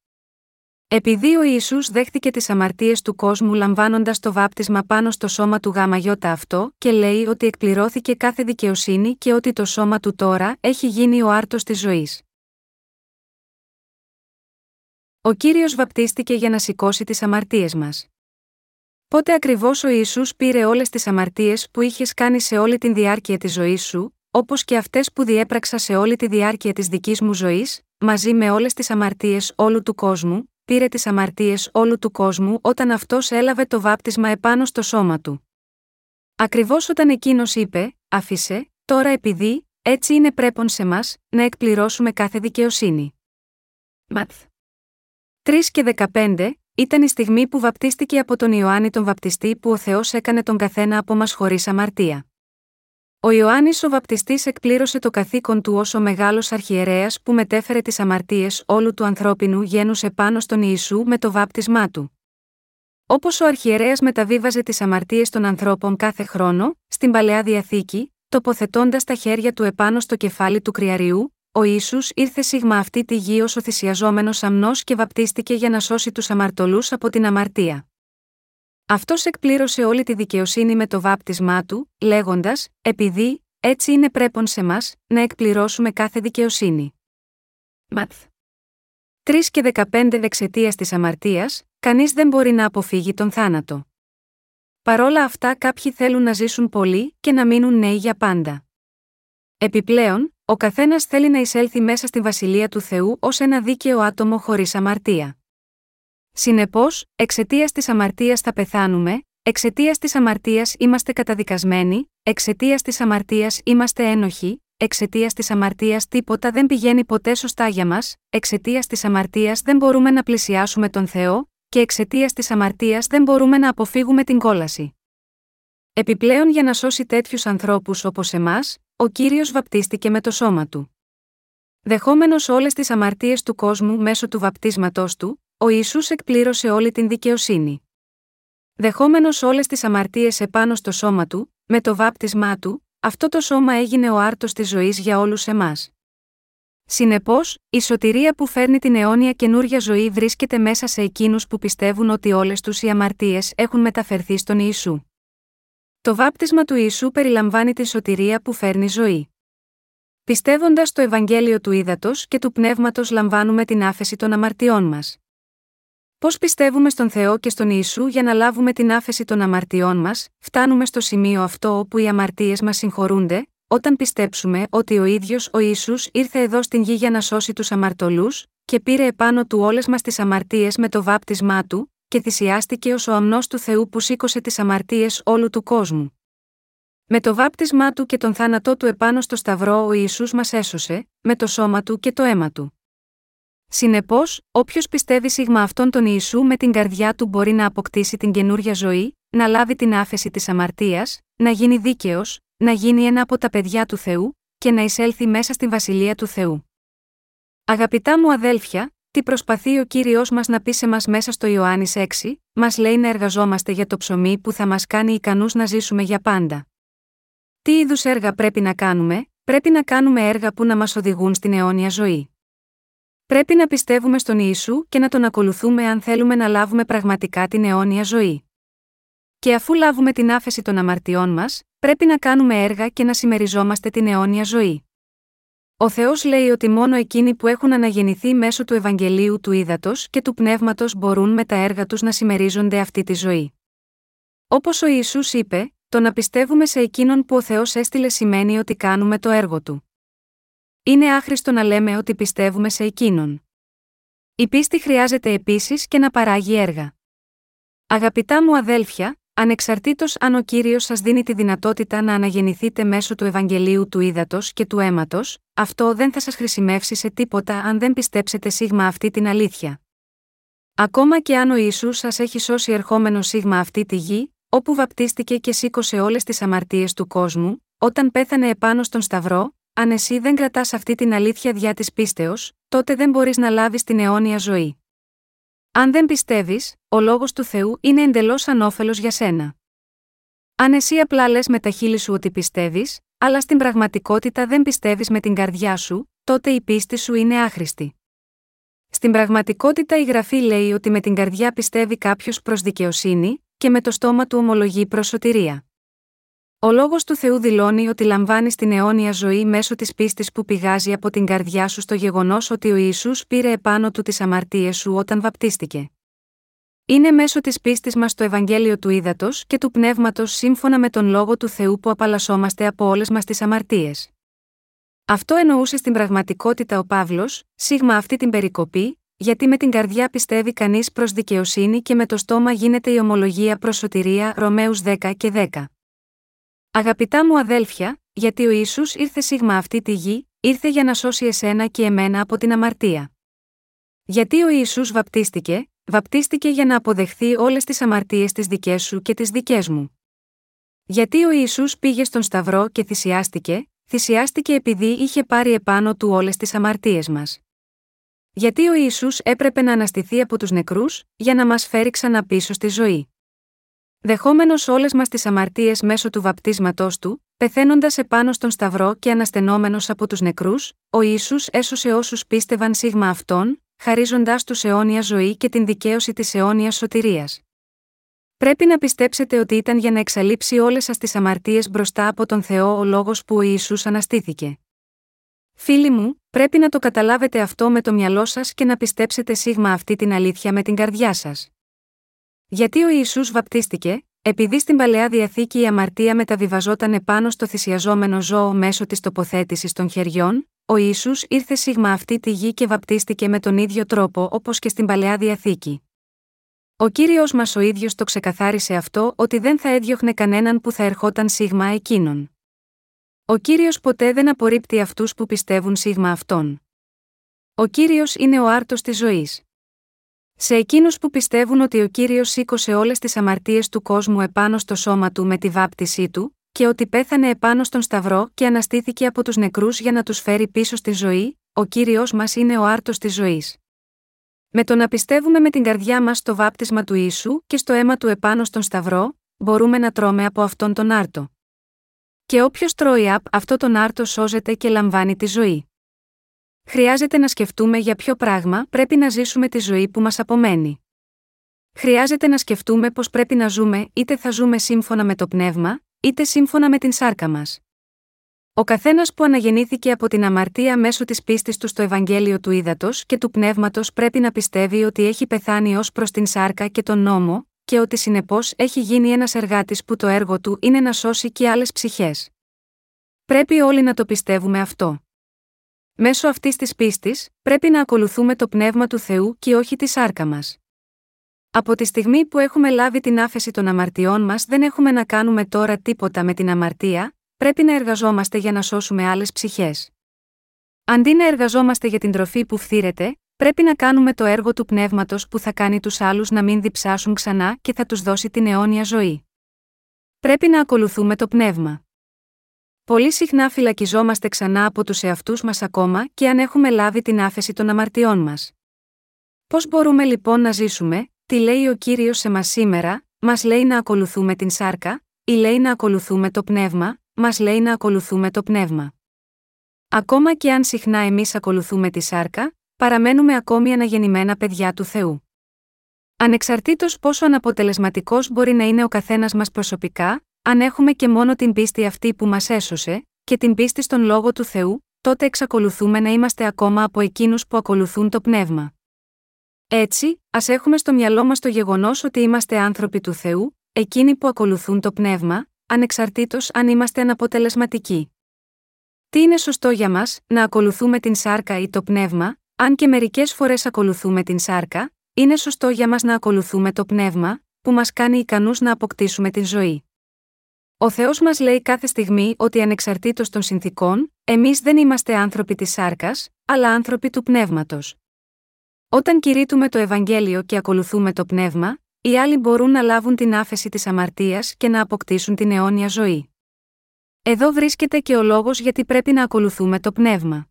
Επειδή ο Ιησούς δέχτηκε τις αμαρτίες του κόσμου λαμβάνοντας το βάπτισμα πάνω στο σώμα του γάμα αυτό και λέει ότι εκπληρώθηκε κάθε δικαιοσύνη και ότι το σώμα του τώρα έχει γίνει ο άρτος της ζωής. Ο Κύριος βαπτίστηκε για να σηκώσει τις αμαρτίες μας. Πότε ακριβώς ο Ιησούς πήρε όλες τις αμαρτίες που είχες κάνει σε όλη τη διάρκεια της ζωής σου, όπως και αυτές που διέπραξα σε όλη τη διάρκεια της δικής μου ζωής, μαζί με όλες τις αμαρτίες όλου του κόσμου, πήρε τις αμαρτίες όλου του κόσμου όταν αυτός έλαβε το βάπτισμα επάνω στο σώμα του. Ακριβώς όταν εκείνος είπε, άφησε, τώρα επειδή, έτσι είναι πρέπον σε μας, να εκπληρώσουμε κάθε δικαιοσύνη. Ματθ. 3 και 15 ήταν η στιγμή που βαπτίστηκε από τον Ιωάννη τον Βαπτιστή που ο Θεός έκανε τον καθένα από μας χωρίς αμαρτία. Ο Ιωάννης ο Βαπτιστής εκπλήρωσε το καθήκον του όσο μεγάλος αρχιερέας που μετέφερε τις αμαρτίες όλου του ανθρώπινου γένους επάνω στον Ιησού με το βάπτισμά του. Όπως ο αρχιερέας μεταβίβαζε τις αμαρτίες των ανθρώπων κάθε χρόνο, στην παλαιά διαθήκη, τοποθετώντας τα χέρια του επάνω στο κεφάλι του κρυαριού, ο ίσου ήρθε σίγμα αυτή τη γη ως ο θυσιαζόμενος αμνός και βαπτίστηκε για να σώσει τους αμαρτωλούς από την αμαρτία. Αυτός εκπλήρωσε όλη τη δικαιοσύνη με το βάπτισμά του, λέγοντας: Επειδή, έτσι είναι πρέπον σε μας, να εκπληρώσουμε κάθε δικαιοσύνη. Ματθ. 3 και 15 Εξαιτία της αμαρτίας, κανείς δεν μπορεί να αποφύγει τον θάνατο. Παρόλα αυτά, κάποιοι θέλουν να ζήσουν πολύ και να μείνουν νέοι για πάντα. Επιπλέον, ο καθένας θέλει να εισέλθει μέσα στη βασιλεία του Θεού ως ένα δίκαιο άτομο χωρίς αμαρτία. Συνεπώς, εξαιτίας της αμαρτίας θα πεθάνουμε, εξαιτίας της αμαρτίας είμαστε καταδικασμένοι, εξαιτίας της αμαρτίας είμαστε ένοχοι, εξαιτίας της αμαρτίας τίποτα δεν πηγαίνει ποτέ σωστά για μας, εξαιτίας της αμαρτίας δεν μπορούμε να πλησιάσουμε τον Θεό, και εξαιτίας της αμαρτίας δεν μπορούμε να αποφύγουμε την κόλαση. Επιπλέον, για να σώσει τέτοιους ανθρώπους όπως εμάς, ο κύριος βαπτίστηκε με το σώμα του. Δεχόμενος όλες τις αμαρτίες του κόσμου μέσω του βαπτίσματός του, ο Ιησούς εκπλήρωσε όλη την δικαιοσύνη. Δεχόμενος όλες τις αμαρτίες επάνω στο σώμα του, με το βάπτισμά του, αυτό το σώμα έγινε ο άρτος της ζωής για όλους εμάς. Συνεπώς, η σωτηρία που φέρνει την αιώνια καινούρια ζωή βρίσκεται μέσα σε εκείνους που πιστεύουν ότι όλες τους οι αμαρτίες έχουν μεταφερθεί στον Ιησού. Το βάπτισμα του Ιησού περιλαμβάνει τη σωτηρία που φέρνει ζωή. Πιστεύοντας το Ευαγγέλιο του Ήδατος και του Πνεύματος, λαμβάνουμε την άφεση των αμαρτιών μας. Πώς πιστεύουμε στον Θεό και στον Ιησού για να λάβουμε την άφεση των αμαρτιών μας, φτάνουμε στο σημείο αυτό όπου οι αμαρτίες μας συγχωρούνται, όταν πιστέψουμε ότι ο ίδιος ο Ισού ήρθε εδώ στην γη για να σώσει τους αμαρτωλούς, και πήρε επάνω του όλες μας τις αμαρτίες με το βάπτισμά του, και θυσιάστηκε ως ο αμνός του Θεού που σήκωσε τις αμαρτίες όλου του κόσμου. Με το βάπτισμά του και τον θάνατό του επάνω στο Σταυρό ο Ιησούς μας έσωσε, με το σώμα του και το αίμα του. Συνεπώς, όποιος πιστεύει σίγμα αυτόν τον Ιησού με την καρδιά του μπορεί να αποκτήσει την καινούρια ζωή, να λάβει την άφεση της αμαρτίας, να γίνει δίκαιος, να γίνει ένα από τα παιδιά του Θεού, και να εισέλθει μέσα στη βασιλεία του Θεού. Αγαπητά μου αδέλφια, τι προσπαθεί ο κύριος μας να πει σε μας μέσα στο Ιωάννης 6, μας λέει να εργαζόμαστε για το ψωμί που θα μας κάνει ικανούς να ζήσουμε για πάντα. Τι είδους έργα πρέπει να κάνουμε, πρέπει να κάνουμε έργα που να μας οδηγούν στην αιώνια ζωή. Πρέπει να πιστεύουμε στον Ιησού και να τον ακολουθούμε αν θέλουμε να λάβουμε πραγματικά την αιώνια ζωή. Και αφού λάβουμε την άφεση των αμαρτιών μας, πρέπει να κάνουμε έργα και να συμμεριζόμαστε την αιώνια ζωή. Ο Θεός λέει ότι μόνο εκείνοι που έχουν αναγεννηθεί μέσω του Ευαγγελίου του Ήδατος και του Πνεύματος μπορούν με τα έργα τους να συμμερίζονται αυτή τη ζωή. Όπως ο Ιησούς είπε, το να πιστεύουμε σε εκείνον που ο Θεός έστειλε σημαίνει ότι κάνουμε το έργο του. Είναι άχρηστο να λέμε ότι πιστεύουμε σε εκείνον. Η πίστη χρειάζεται επίσης και να παράγει έργα. Αγαπητά μου αδέλφια, ανεξαρτήτως αν ο κύριος σας δίνει τη δυνατότητα να αναγεννηθείτε μέσω του Ευαγγελίου του Ήδατος και του Αίματος, αυτό δεν θα σας χρησιμεύσει σε τίποτα αν δεν πιστέψετε σίγμα αυτή την αλήθεια. Ακόμα και αν ο Ιησούς σας έχει σώσει ερχόμενο σίγμα αυτή τη γη, όπου βαπτίστηκε και σήκωσε όλες τις αμαρτίες του κόσμου, όταν πέθανε επάνω στον Σταυρό, αν εσύ δεν κρατάς αυτή την αλήθεια διά της πίστεως, τότε δεν μπορείς να λάβεις την αιώνια ζωή. Αν δεν πιστεύεις, ο λόγος του Θεού είναι εντελώς ανώφελος για σένα. Αν εσύ απλά λες με τα χείλη σου ότι πιστεύεις, αλλά στην πραγματικότητα δεν πιστεύεις με την καρδιά σου, τότε η πίστη σου είναι άχρηστη. Στην πραγματικότητα η γραφή λέει ότι με την καρδιά πιστεύει κάποιος προς δικαιοσύνη, και με το στόμα του ομολογεί προς σωτηρία. Ο λόγος του Θεού δηλώνει ότι λαμβάνεις την αιώνια ζωή μέσω της πίστης που πηγάζει από την καρδιά σου στο γεγονός ότι ο Ιησούς πήρε επάνω του τις αμαρτίες σου όταν βαπτίστηκε. Είναι μέσω της πίστης μας στο Ευαγγέλιο του Ήδατος και του Πνεύματος σύμφωνα με τον λόγο του Θεού που απαλλασσόμαστε από όλες μας τις αμαρτίες. Αυτό εννοούσε στην πραγματικότητα ο Παύλος, σίγμα αυτή την περικοπή, γιατί με την καρδιά πιστεύει κανείς προς δικαιοσύνη και με το στόμα γίνεται η ομολογία προς σωτηρία Ρωμαίους 10 και 10. Αγαπητά μου αδέλφια, γιατί ο Ισού ήρθε σίγμα αυτή τη γη, ήρθε για να σώσει εσένα και εμένα από την αμαρτία. Γιατί ο Ιησούς βαπτίστηκε, βαπτίστηκε για να αποδεχθεί όλες τις αμαρτίες τις δικές σου και τις δικές μου. Γιατί ο Ιησούς πήγε στον Σταυρό και θυσιάστηκε, θυσιάστηκε επειδή είχε πάρει επάνω του όλες τις αμαρτίες μας. Γιατί ο Ιησούς έπρεπε να αναστηθεί από τους νεκρούς, για να μας φέρει ξανά πίσω στη ζωή. Δεχόμενος όλες μας τις αμαρτίες μέσω του βαπτίσματός του, πεθαίνοντας επάνω στον Σταυρό και αναστενόμενος από τους νεκρούς, ο ίσου έσωσε όσους πίστευαν σίγμα αυτόν, χαρίζοντάς τους αιώνια ζωή και την δικαίωση της αιώνιας σωτηρίας. Πρέπει να πιστέψετε ότι ήταν για να εξαλείψει όλες σας τις αμαρτίες μπροστά από τον Θεό ο λόγος που ο Ισού αναστήθηκε. Φίλοι μου, πρέπει να το καταλάβετε αυτό με το μυαλό σας και να πιστέψετε σίγμα αυτή την αλήθεια με την καρδιά σας. Γιατί ο Ιησούς βαπτίστηκε, επειδή στην παλαιά διαθήκη η αμαρτία μεταβιβαζόταν επάνω στο θυσιαζόμενο ζώο μέσω της τοποθέτησης των χεριών, ο Ιησούς ήρθε σίγμα αυτή τη γη και βαπτίστηκε με τον ίδιο τρόπο όπως και στην παλαιά διαθήκη. Ο κύριος μας ο ίδιος το ξεκαθάρισε αυτό ότι δεν θα έδιωχνε κανέναν που θα ερχόταν σίγμα εκείνον. Ο κύριος ποτέ δεν απορρίπτει αυτούς που πιστεύουν σίγμα αυτόν. Ο κύριος είναι ο άρτος της ζωής. Σε εκείνους που πιστεύουν ότι ο κύριος σήκωσε όλες τις αμαρτίες του κόσμου επάνω στο σώμα του με τη βάπτισή του, και ότι πέθανε επάνω στον Σταυρό και αναστήθηκε από τους νεκρούς για να τους φέρει πίσω στη ζωή, ο κύριος μας είναι ο άρτος της ζωής. Με το να πιστεύουμε με την καρδιά μας στο βάπτισμα του ίσου και στο αίμα του επάνω στον Σταυρό, μπορούμε να τρώμε από αυτόν τον άρτο. Και όποιος τρώει απ' αυτό τον άρτο σώζεται και λαμβάνει τη ζωή. Χρειάζεται να σκεφτούμε για ποιο πράγμα πρέπει να ζήσουμε τη ζωή που μας απομένει. Χρειάζεται να σκεφτούμε πώς πρέπει να ζούμε, είτε θα ζούμε σύμφωνα με το πνεύμα, είτε σύμφωνα με την σάρκα μας. Ο καθένας που αναγεννήθηκε από την αμαρτία μέσω της πίστης του στο Ευαγγέλιο του Ήδατος και του Πνεύματος πρέπει να πιστεύει ότι έχει πεθάνει ως προς την σάρκα και τον νόμο, και ότι συνεπώς έχει γίνει ένας εργάτης που το έργο του είναι να σώσει και άλλες ψυχές. Πρέπει όλοι να το πιστεύουμε αυτό. Μέσω αυτής της πίστης, πρέπει να ακολουθούμε το πνεύμα του Θεού και όχι τη σάρκα μας. Από τη στιγμή που έχουμε λάβει την άφεση των αμαρτιών μας, δεν έχουμε να κάνουμε τώρα τίποτα με την αμαρτία, πρέπει να εργαζόμαστε για να σώσουμε άλλες ψυχές. Αντί να εργαζόμαστε για την τροφή που φθήρεται, πρέπει να κάνουμε το έργο του πνεύματος που θα κάνει τους άλλους να μην διψάσουν ξανά και θα τους δώσει την αιώνια ζωή. Πρέπει να ακολουθούμε το πνεύμα. Πολύ συχνά φυλακιζόμαστε ξανά από τους εαυτούς μας ακόμα και αν έχουμε λάβει την άφεση των αμαρτιών μας. Πώς μπορούμε λοιπόν να ζήσουμε, τι λέει ο κύριος σε μας σήμερα, μας λέει να ακολουθούμε την σάρκα, ή λέει να ακολουθούμε το πνεύμα, μας λέει να ακολουθούμε το πνεύμα. Ακόμα και αν συχνά εμείς ακολουθούμε τη σάρκα, παραμένουμε ακόμη αναγεννημένα παιδιά του Θεού. Ανεξαρτήτως πόσο αναποτελεσματικός μπορεί να είναι ο καθένας μας προσωπικά, αν έχουμε και μόνο την πίστη αυτή που μας έσωσε, και την πίστη στον λόγο του Θεού, τότε εξακολουθούμε να είμαστε ακόμα από εκείνους που ακολουθούν το πνεύμα. Έτσι, ας έχουμε στο μυαλό μας το γεγονός ότι είμαστε άνθρωποι του Θεού, εκείνοι που ακολουθούν το πνεύμα, ανεξαρτήτως αν είμαστε αναποτελεσματικοί. Τι είναι σωστό για μας, να ακολουθούμε την σάρκα ή το πνεύμα, αν και μερικές φορές ακολουθούμε την σάρκα, είναι σωστό για μας να ακολουθούμε το πνεύμα, που μας κάνει ικανούς να αποκτήσουμε την ζωή. Ο Θεός μας λέει κάθε στιγμή ότι ανεξαρτήτως των συνθήκων, εμείς δεν είμαστε άνθρωποι της σάρκας, αλλά άνθρωποι του πνεύματος. Όταν κηρύττουμε το Ευαγγέλιο και ακολουθούμε το πνεύμα, οι άλλοι μπορούν να λάβουν την άφεση της αμαρτίας και να αποκτήσουν την αιώνια ζωή. Εδώ βρίσκεται και ο λόγος γιατί πρέπει να ακολουθούμε το πνεύμα.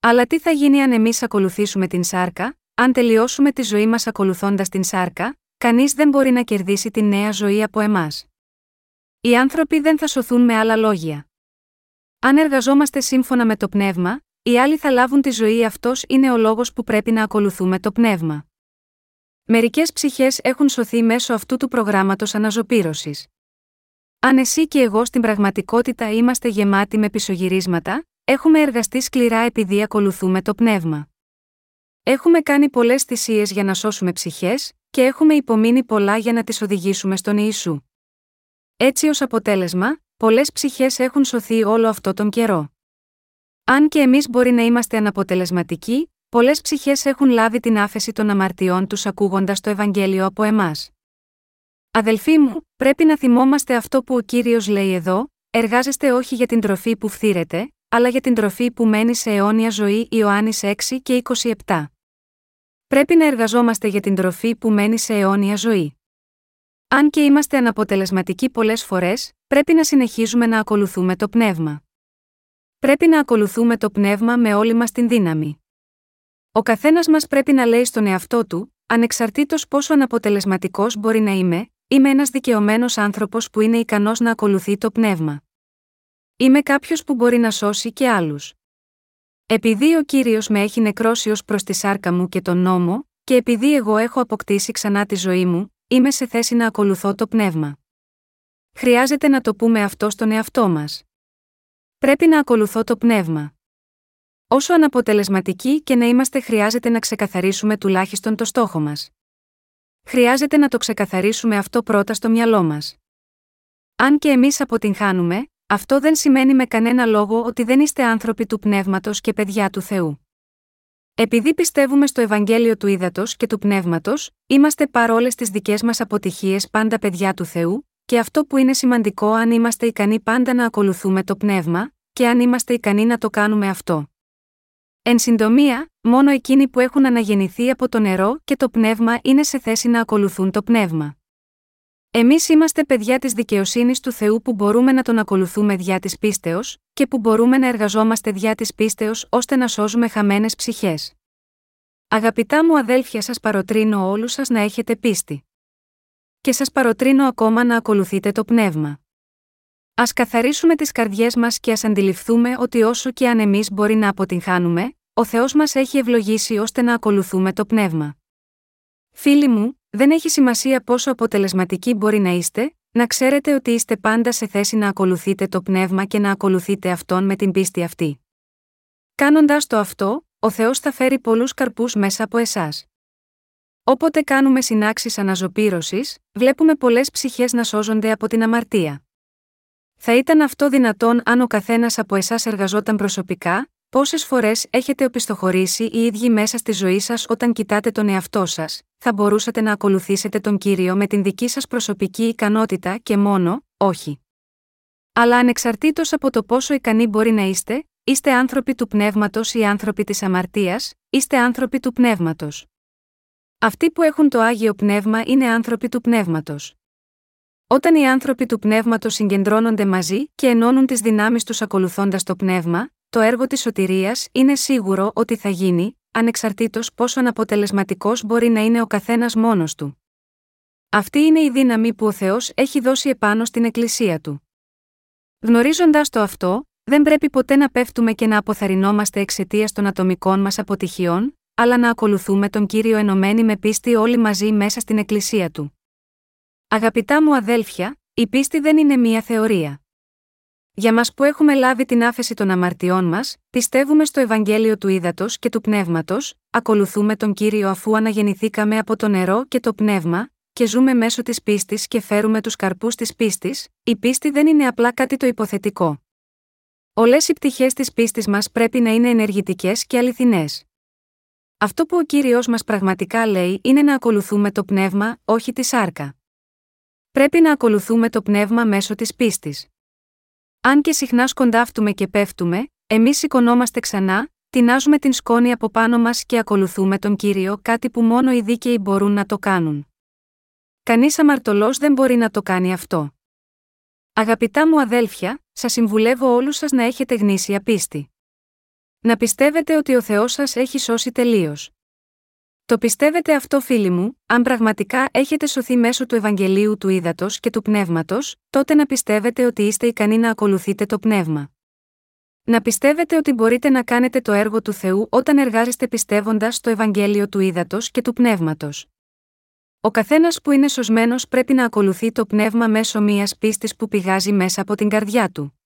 Αλλά τι θα γίνει αν εμείς ακολουθήσουμε την σάρκα, αν τελειώσουμε τη ζωή μας ακολουθώντας την σάρκα, κανείς δεν μπορεί να κερδίσει την νέα ζωή από εμάς. Οι άνθρωποι δεν θα σωθούν με άλλα λόγια. Αν εργαζόμαστε σύμφωνα με το πνεύμα, οι άλλοι θα λάβουν τη ζωή αυτός είναι ο λόγος που πρέπει να ακολουθούμε το πνεύμα. Μερικές ψυχές έχουν σωθεί μέσω αυτού του προγράμματος αναζωπήρωσης. Αν εσύ και εγώ στην πραγματικότητα είμαστε γεμάτοι με πισωγυρίσματα, έχουμε εργαστεί σκληρά επειδή ακολουθούμε το πνεύμα. Έχουμε κάνει πολλές θυσίες για να σώσουμε ψυχές, και έχουμε υπομείνει πολλά για να τις οδηγήσουμε στον Ιησού. Έτσι ως αποτέλεσμα, πολλές ψυχές έχουν σωθεί όλο αυτό τον καιρό. Αν και εμείς μπορεί να είμαστε αναποτελεσματικοί, πολλές ψυχές έχουν λάβει την άφεση των αμαρτιών τους ακούγοντας το Ευαγγέλιο από εμάς. Αδελφοί μου, πρέπει να θυμόμαστε αυτό που ο κύριος λέει εδώ: Εργάζεστε όχι για την τροφή που φθήρεται, αλλά για την τροφή που μένει σε αιώνια ζωή Ιωάννης 6 και 27. Πρέπει να εργαζόμαστε για την τροφή που μένει σε αιώνια ζωή. Αν και είμαστε αναποτελεσματικοί πολλές φορές, πρέπει να συνεχίζουμε να ακολουθούμε το πνεύμα. Πρέπει να ακολουθούμε το πνεύμα με όλη μας την δύναμη. Ο καθένας μας πρέπει να λέει στον εαυτό του, ανεξαρτήτως πόσο αναποτελεσματικός μπορεί να είμαι, είμαι ένας δικαιωμένος άνθρωπος που είναι ικανός να ακολουθεί το πνεύμα. Είμαι κάποιος που μπορεί να σώσει και άλλους. Επειδή ο κύριος με έχει νεκρώσει ως προς τη σάρκα μου και τον νόμο, και επειδή εγώ έχω αποκτήσει ξανά τη ζωή μου, είμαι σε θέση να ακολουθώ το πνεύμα. Χρειάζεται να το πούμε αυτό στον εαυτό μας. Πρέπει να ακολουθώ το πνεύμα. Όσο αναποτελεσματικοί και να είμαστε, χρειάζεται να ξεκαθαρίσουμε τουλάχιστον το στόχο μας. Χρειάζεται να το ξεκαθαρίσουμε αυτό πρώτα στο μυαλό μας. Αν και εμείς αποτυγχάνουμε, αυτό δεν σημαίνει με κανένα λόγο ότι δεν είστε άνθρωποι του πνεύματος και παιδιά του Θεού. Επειδή πιστεύουμε στο Ευαγγέλιο του Ήδατος και του Πνεύματος, είμαστε παρόλες τις δικές μας αποτυχίες πάντα παιδιά του Θεού, και αυτό που είναι σημαντικό αν είμαστε ικανοί πάντα να ακολουθούμε το Πνεύμα, και αν είμαστε ικανοί να το κάνουμε αυτό. Εν συντομία, μόνο εκείνοι που έχουν αναγεννηθεί από το νερό και το πνεύμα είναι σε θέση να ακολουθούν το πνεύμα. Εμείς είμαστε παιδιά της δικαιοσύνης του Θεού που μπορούμε να τον ακολουθούμε διά της πίστεως, και που μπορούμε να εργαζόμαστε διά της πίστεως ώστε να σώζουμε χαμένες ψυχές. Αγαπητά μου αδέλφια, σας παροτρύνω όλους σας να έχετε πίστη. Και σας παροτρύνω ακόμα να ακολουθείτε το πνεύμα. Α καθαρίσουμε τις καρδιές μας και ας αντιληφθούμε ότι όσο και αν εμείς μπορεί να αποτυγχάνουμε, ο Θεός μας έχει ευλογήσει ώστε να ακολουθούμε το πνεύμα. Φίλοι μου, δεν έχει σημασία πόσο αποτελεσματικοί μπορεί να είστε, να ξέρετε ότι είστε πάντα σε θέση να ακολουθείτε το πνεύμα και να ακολουθείτε αυτόν με την πίστη αυτή. Κάνοντα το αυτό, ο Θεός θα φέρει πολλούς καρπούς μέσα από εσάς. Όποτε κάνουμε συνάξεις αναζωπήρωσης, βλέπουμε πολλές ψυχές να σώζονται από την αμαρτία. Θα ήταν αυτό δυνατόν αν ο καθένας από εσάς εργαζόταν προσωπικά, πόσες φορές έχετε οπισθοχωρήσει οι ίδιοι μέσα στη ζωή σας όταν κοιτάτε τον εαυτό σας, θα μπορούσατε να ακολουθήσετε τον κύριο με την δική σας προσωπική ικανότητα και μόνο, όχι. Αλλά ανεξαρτήτως από το πόσο ικανοί μπορεί να είστε, είστε άνθρωποι του πνεύματος ή άνθρωποι της αμαρτίας, είστε άνθρωποι του πνεύματος. Αυτοί που έχουν το άγιο πνεύμα είναι άνθρωποι του πνεύματος. Όταν οι άνθρωποι του πνεύματος συγκεντρώνονται μαζί και ενώνουν τις δυνάμεις τους ακολουθώντας το πνεύμα, το έργο της σωτηρίας είναι σίγουρο ότι θα γίνει, ανεξαρτήτως πόσο αναποτελεσματικός μπορεί να είναι ο καθένας μόνος του. Αυτή είναι η δύναμη που ο Θεός έχει δώσει επάνω στην Εκκλησία του. Γνωρίζοντας το αυτό, δεν πρέπει ποτέ να πέφτουμε και να αποθαρρυνόμαστε εξαιτίας των ατομικών μας αποτυχιών, αλλά να ακολουθούμε τον κύριο ενωμένοι με πίστη όλοι μαζί μέσα στην Εκκλησία του. Αγαπητά μου αδέλφια, η πίστη δεν είναι μία θεωρία. Για μας που έχουμε λάβει την άφεση των αμαρτιών μας, πιστεύουμε στο Ευαγγέλιο του Ήδατος και του Πνεύματος, ακολουθούμε τον κύριο αφού αναγεννηθήκαμε από το νερό και το πνεύμα, και ζούμε μέσω της πίστης και φέρουμε τους καρπούς της πίστης, η πίστη δεν είναι απλά κάτι το υποθετικό. Όλες οι πτυχές της πίστης μας πρέπει να είναι ενεργητικές και αληθινές. Αυτό που ο κύριος μας πραγματικά λέει είναι να ακολουθούμε το πνεύμα, όχι τη σάρκα. Πρέπει να ακολουθούμε το πνεύμα μέσω της πίστης. Αν και συχνά σκοντάφτουμε και πέφτουμε, εμείς σηκωνόμαστε ξανά, τεινάζουμε την σκόνη από πάνω μας και ακολουθούμε τον κύριο, κάτι που μόνο οι δίκαιοι μπορούν να το κάνουν. Κανείς αμαρτωλός δεν μπορεί να το κάνει αυτό. Αγαπητά μου αδέλφια, σας συμβουλεύω όλους σας να έχετε γνήσια πίστη. Να πιστεύετε ότι ο Θεός σας έχει σώσει τελείως. Το πιστεύετε αυτό, φίλοι μου, αν πραγματικά έχετε σωθεί μέσω του Ευαγγελίου του Ήδατος και του Πνεύματος, τότε να πιστεύετε ότι είστε ικανοί να ακολουθείτε το Πνεύμα. Να πιστεύετε ότι μπορείτε να κάνετε το έργο του Θεού όταν εργάζεστε πιστεύοντας στο Ευαγγέλιο του Ήδατος και του Πνεύματος. Ο καθένας που είναι σωσμένος πρέπει να ακολουθεί το πνεύμα μέσω μιας πίστης που πηγάζει μέσα από την καρδιά του.